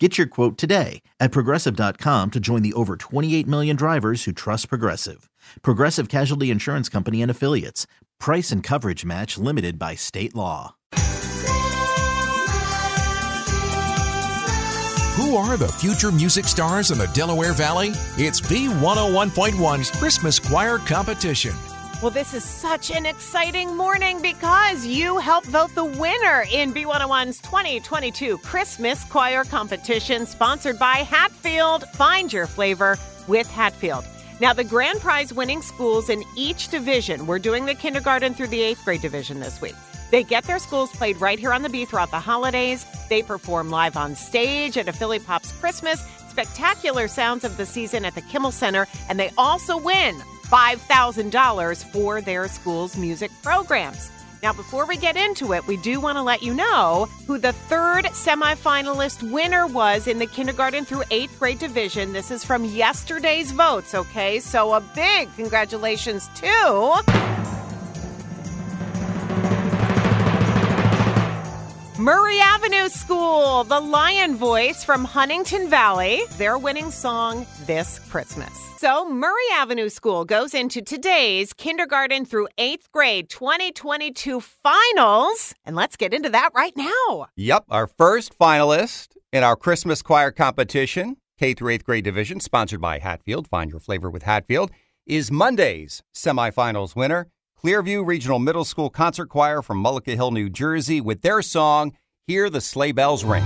Get your quote today at progressive.com to join the over 28 million drivers who trust Progressive. Progressive Casualty Insurance Company and Affiliates. Price and coverage match limited by state law. Who are the future music stars in the Delaware Valley? It's B101.1's Christmas Choir Competition. Well, this is such an exciting morning because you helped vote the winner in B101's 2022 Christmas Choir Competition, sponsored by Hatfield. Find your flavor with Hatfield. Now, the grand prize winning schools in each division, we're doing the kindergarten through the eighth grade division this week. They get their schools played right here on the B throughout the holidays. They perform live on stage at a Philly Pops Christmas, spectacular sounds of the season at the Kimmel Center, and they also win $5,000 for their school's music programs. Now, before we get into it, we do want to let you know who the third semifinalist winner was in the kindergarten through eighth grade division. This is from yesterday's votes, okay? So a big congratulations to. Murray Avenue School, the Lion Voice from Huntingdon Valley, their winning song this Christmas. So, Murray Avenue School goes into today's kindergarten through eighth grade 2022 finals. And let's get into that right now. Yep, our first finalist in our Christmas choir competition, K through eighth grade division, sponsored by Hatfield. Find your flavor with Hatfield, is Monday's semifinals winner. Clearview Regional Middle School Concert Choir from Mullica Hill, New Jersey, with their song, Hear the Sleigh Bells Ring.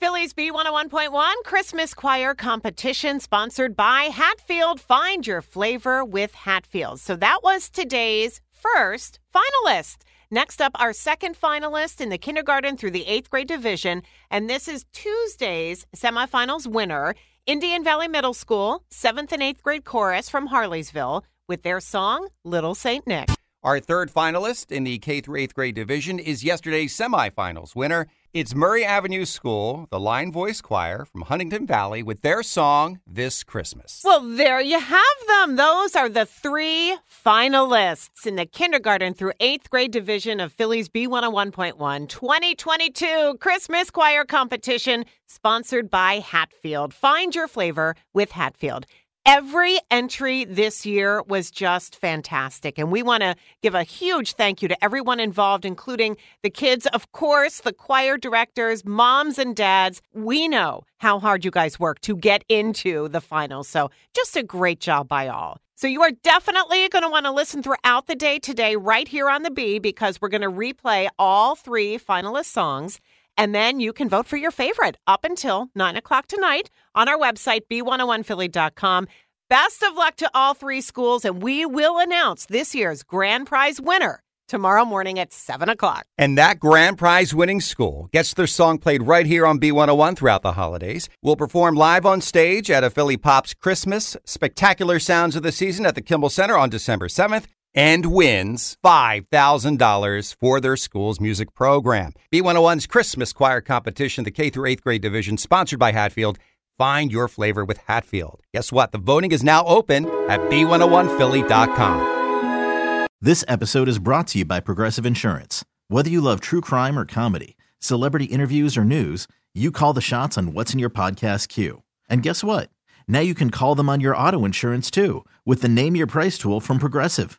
Phillies B101.1 Christmas Choir Competition sponsored by Hatfield. Find your flavor with Hatfield. So that was today's first finalist. Next up, our second finalist in the kindergarten through the eighth grade division. And this is Tuesday's semifinals winner, Indian Valley Middle School, seventh and eighth grade chorus from Harleysville, with their song, Little St. Nick. Our third finalist in the K through 8th grade division is yesterday's semifinals winner. It's Murray Avenue School, the Line Voice Choir from Huntingdon Valley with their song This Christmas. Well, there you have them. Those are the three finalists in the kindergarten through 8th grade division of Phillies B101.1 2022 Christmas Choir Competition sponsored by Hatfield. Find your flavor with Hatfield. Every entry this year was just fantastic. And we want to give a huge thank you to everyone involved, including the kids, of course, the choir directors, moms and dads. We know how hard you guys work to get into the finals. So just a great job by all. So you are definitely going to want to listen throughout the day today, right here on the B, because we're going to replay all three finalist songs. And then you can vote for your favorite up until 9 o'clock tonight on our website, b101philly.com. Best of luck to all three schools, and we will announce this year's grand prize winner tomorrow morning at 7 o'clock. And that grand prize winning school gets their song played right here on B101 throughout the holidays. Will perform live on stage at a Philly Pops Christmas Spectacular Sounds of the Season at the Kimmel Center on December 7th and wins $5,000 for their school's music program. B101's Christmas Choir Competition, the K through 8th grade division, sponsored by Hatfield. Find your flavor with Hatfield. Guess what? The voting is now open at b101philly.com. This episode is brought to you by Progressive Insurance. Whether you love true crime or comedy, celebrity interviews or news, you call the shots on what's in your podcast queue. And guess what? Now you can call them on your auto insurance too with the Name Your Price tool from Progressive.